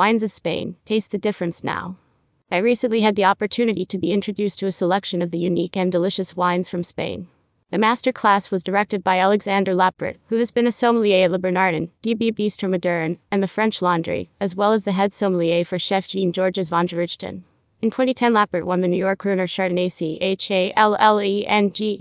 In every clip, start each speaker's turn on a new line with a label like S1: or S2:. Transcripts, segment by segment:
S1: Wines of Spain, taste the difference now. I recently had the opportunity to be introduced to a selection of the unique and delicious wines from Spain. The master class was directed by Alexander LaPratt, who has been a sommelier at Le Bernardin, DB Bistro Moderne, and the French Laundry, as well as the head sommelier for Chef Jean Georges Vongerichten. In 2010, LaPratt won the New York Gruner Chardonnay C-H-A-L-L-E-N-G-E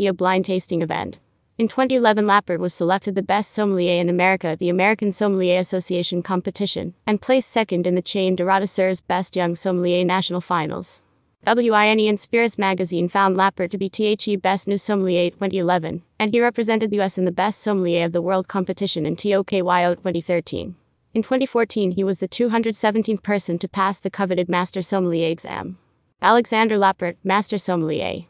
S1: a blind tasting event. In 2011, LaPratt was selected the best sommelier in America at the American Sommelier Association competition and placed second in the Chaîne des Rôtisseurs Best Young Sommelier National Finals. WINE and Spirits magazine found LaPratt to be THE Best New Sommelier 2011, and he represented the US in the Best Sommelier of the World competition in TOKYO 2013. In 2014, he was the 217th person to pass the coveted Master Sommelier exam. Alexander LaPratt, Master Sommelier.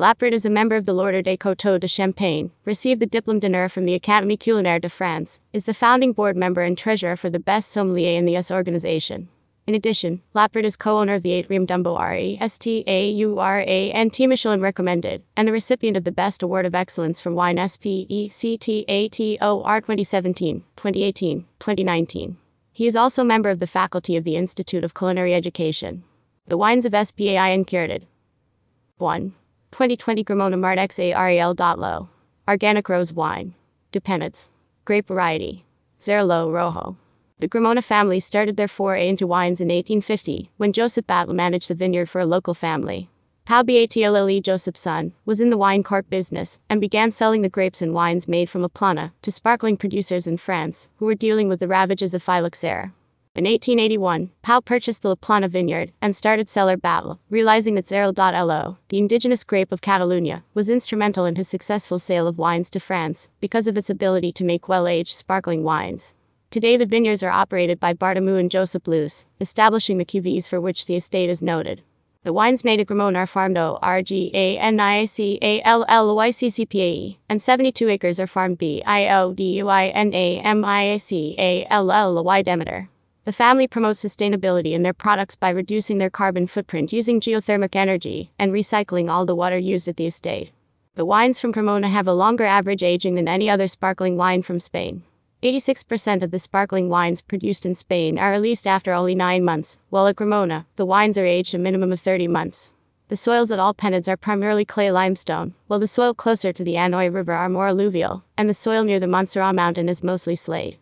S1: LaPratt is a member of the l'Ordre des Coteaux de Champagne, received the Diplôme d'honneur from the Académie Culinaire de France, is the founding board member and treasurer for the Best Sommelier in the US organization. In addition, LaPratt is co-owner of the Atrium Dumbo R-E-S-T-A-U-R-A and T Michelin recommended, and the recipient of the Best Award of Excellence from Wine S-P-E-C-T-A-T-O-R 2017, 2018, 2019. He is also member of the faculty of the Institute of Culinary Education. The wines of SPAIN curated. 1. 2020 Gramona Mart XAREL.low. Organic rose wine. Dependence. Grape variety. Xarel-lo Rojo. The Gramona family started their foray into wines in 1850 when Joseph Batlle managed the vineyard for a local family. Pau Batlle, Joseph's son, was in the wine corp business and began selling the grapes and wines made from La Plana to sparkling producers in France who were dealing with the ravages of phylloxera. In 1881, Pau purchased the La Plana vineyard and started Cellar Batlle, realizing that Xarel.lo, the indigenous grape of Catalonia, was instrumental in his successful sale of wines to France because of its ability to make well aged sparkling wines. Today, the vineyards are operated by Bartomeu and Josep Luce, establishing the cuvées for which the estate is noted. The wines made at Gramona are farmed O R G A N I C A L L Y C C P A E, and 72 acres are farmed B I O D U I N A M I C A L L Y Demeter. The family promotes sustainability in their products by reducing their carbon footprint using geothermal energy and recycling all the water used at the estate. The wines from Gramona have a longer average aging than any other sparkling wine from Spain. 86% of the sparkling wines produced in Spain are released after only 9 months, while at Gramona, the wines are aged a minimum of 30 months. The soils at all Penedès are primarily clay limestone, while the soil closer to the Anoia River are more alluvial, and the soil near the Montserrat mountain is mostly slate.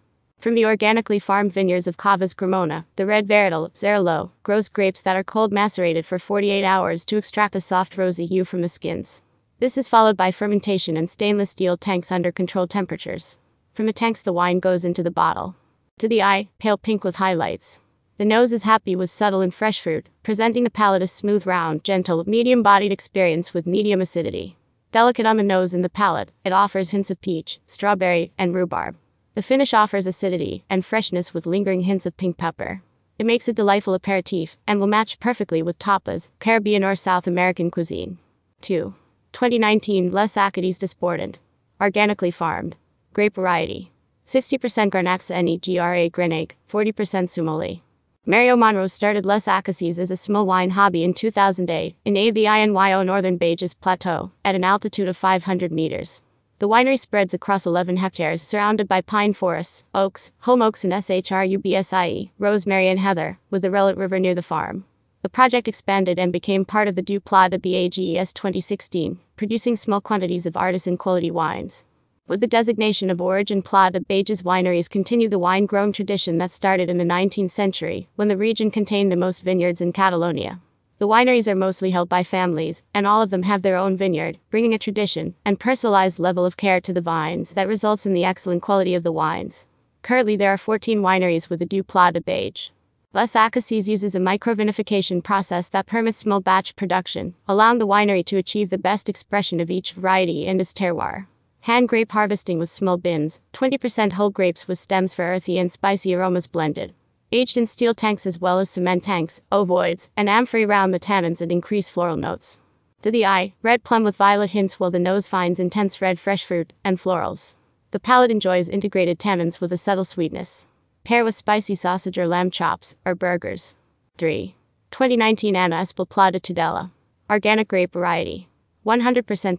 S1: From the organically farmed vineyards of Cavas Gramona, the red Varietal, Xarel-lo, grows grapes that are cold macerated for 48 hours to extract a soft rosy hue from the skins. This is followed by fermentation in stainless steel tanks under controlled temperatures. From the tanks, the wine goes into the bottle. To the eye, pale pink with highlights. The nose is happy with subtle and fresh fruit, presenting the palate a smooth, round, gentle, medium bodied experience with medium acidity. Delicate on the nose and the palate, it offers hints of peach, strawberry, and rhubarb. The finish offers acidity and freshness with lingering hints of pink pepper. It makes a delightful aperitif and will match perfectly with tapas, Caribbean or South American cuisine. 2. 2019 Les Acadies Desportant. Organically farmed. Grape variety. 60% Garnacha Negra Grenache, 40% Sommelier. Mario Monrose started Les Acacies as a small wine hobby in 2008 in AVINYO Northern Bages Plateau at an altitude of 500 meters. The winery spreads across 11 hectares surrounded by pine forests, oaks, holm oaks and SHRUBSIE, rosemary and heather, with the Relat River near the farm. The project expanded and became part of the Du Pla de BAGES 2016, producing small quantities of artisan quality wines. With the designation of origin Pla de Bages wineries continue the wine growing tradition that started in the 19th century, when the region contained the most vineyards in Catalonia. The wineries are mostly held by families, and all of them have their own vineyard, bringing a tradition and personalized level of care to the vines that results in the excellent quality of the wines. Currently, there are 14 wineries with the Du Pla de Bages. Les Acacies uses a microvinification process that permits small batch production, allowing the winery to achieve the best expression of each variety and its terroir. Hand grape harvesting with small bins, 20% whole grapes with stems for earthy and spicy aromas blended. Aged in steel tanks as well as cement tanks, ovoids, and amphorae round the tannins and increase floral notes. To the eye, red plum with violet hints while the nose finds intense red fresh fruit and florals. The palate enjoys integrated tannins with a subtle sweetness. Pair with spicy sausage or lamb chops, or burgers. 3. 2019 Anna Espelt Plata Tudela. Organic grape variety. 100%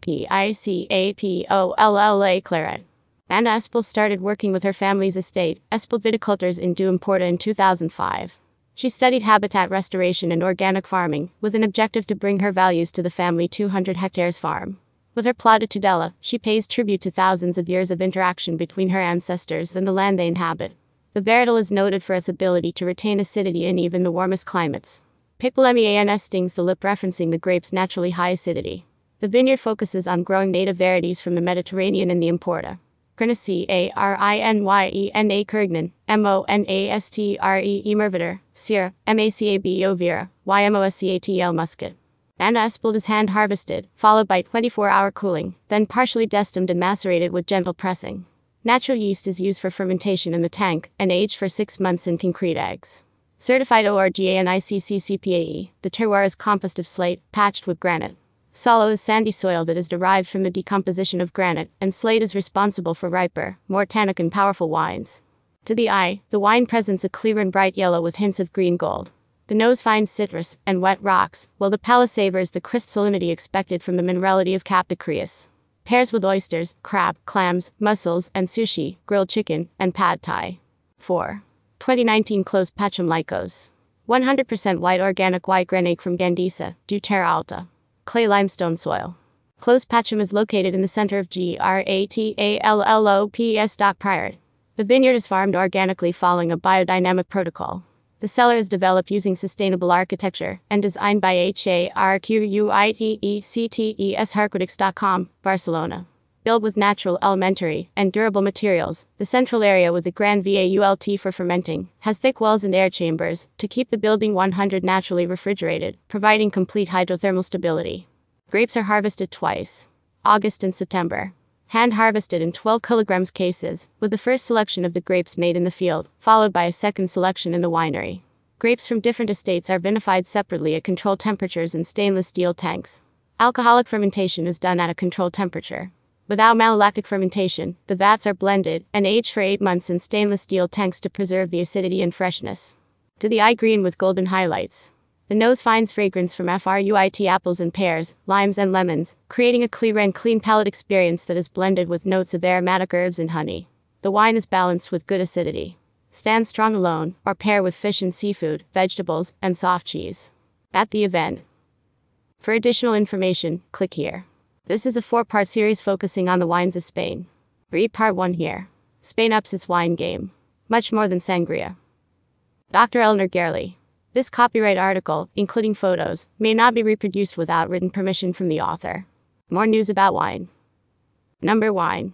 S1: PICAPOLLA claret. Anna Espelt started working with her family's estate, Espelt Viticultures in Du Empordà in 2005. She studied habitat restoration and organic farming, with an objective to bring her values to the family 200 hectares farm. With her plot at Tudela, she pays tribute to thousands of years of interaction between her ancestors and the land they inhabit. The varietal is noted for its ability to retain acidity in even the warmest climates. Picpolemia stings the lip referencing the grape's naturally high acidity. The vineyard focuses on growing native varieties from the Mediterranean and the Empordà. Crinaceae A R I N Y E N A Carignan, M O N A S T R E E Mervater, Sierra, M A C A B O Vera, Y M O S C A T L Muscat. Anna is hand harvested, followed by 24 hour cooling, then partially destimed and macerated with gentle pressing. Natural yeast is used for fermentation in the tank and aged for six months in concrete eggs. Certified ORGA and ICCCPAE, the terroir is composed of slate, patched with granite. Solo is sandy soil that is derived from the decomposition of granite, and slate is responsible for riper, more tannic and powerful wines. To the eye, the wine presents a clear and bright yellow with hints of green gold. The nose finds citrus and wet rocks, while the palate savors the crisp salinity expected from the minerality of Cap de Creus. Pairs with oysters, crab, clams, mussels, and sushi, grilled chicken, and pad thai. 4. 2019 Clos Pachem Licos. 100% white organic white granite from Gandesa, du Terra Alta clay limestone soil. Clos Pachem is located in the center of GRATALLOPS Dock Priorat. The vineyard is farmed organically following a biodynamic protocol. The cellar is developed using sustainable architecture and designed by HARQUITECTES Harquitics.com, Barcelona. Built with natural, elementary, and durable materials, the central area with the grand VAULT for fermenting has thick walls and air chambers to keep the building 100 naturally refrigerated, providing complete hydrothermal stability. Grapes are harvested twice August and September. Hand harvested in 12 kilograms cases, with the first selection of the grapes made in the field, followed by a second selection in the winery. Grapes from different estates are vinified separately at controlled temperatures in stainless steel tanks. Alcoholic fermentation is done at a controlled temperature. Without malolactic fermentation, the vats are blended and aged for 8 months in stainless steel tanks to preserve the acidity and freshness. To the eye green with golden highlights. The nose finds fragrance from fruit apples and pears, limes and lemons, creating a clear and clean palate experience that is blended with notes of aromatic herbs and honey. The wine is balanced with good acidity. Stand strong alone, or pair with fish and seafood, vegetables, and soft cheese. At the event. For additional information, click here. This is a four part series focusing on the wines of Spain. Read part 1 here. Spain ups its wine game. Much more than sangria. Dr. Elinor Garely. This copyright article, including photos, may not be reproduced without written permission from the author. More news about wine. Number wine.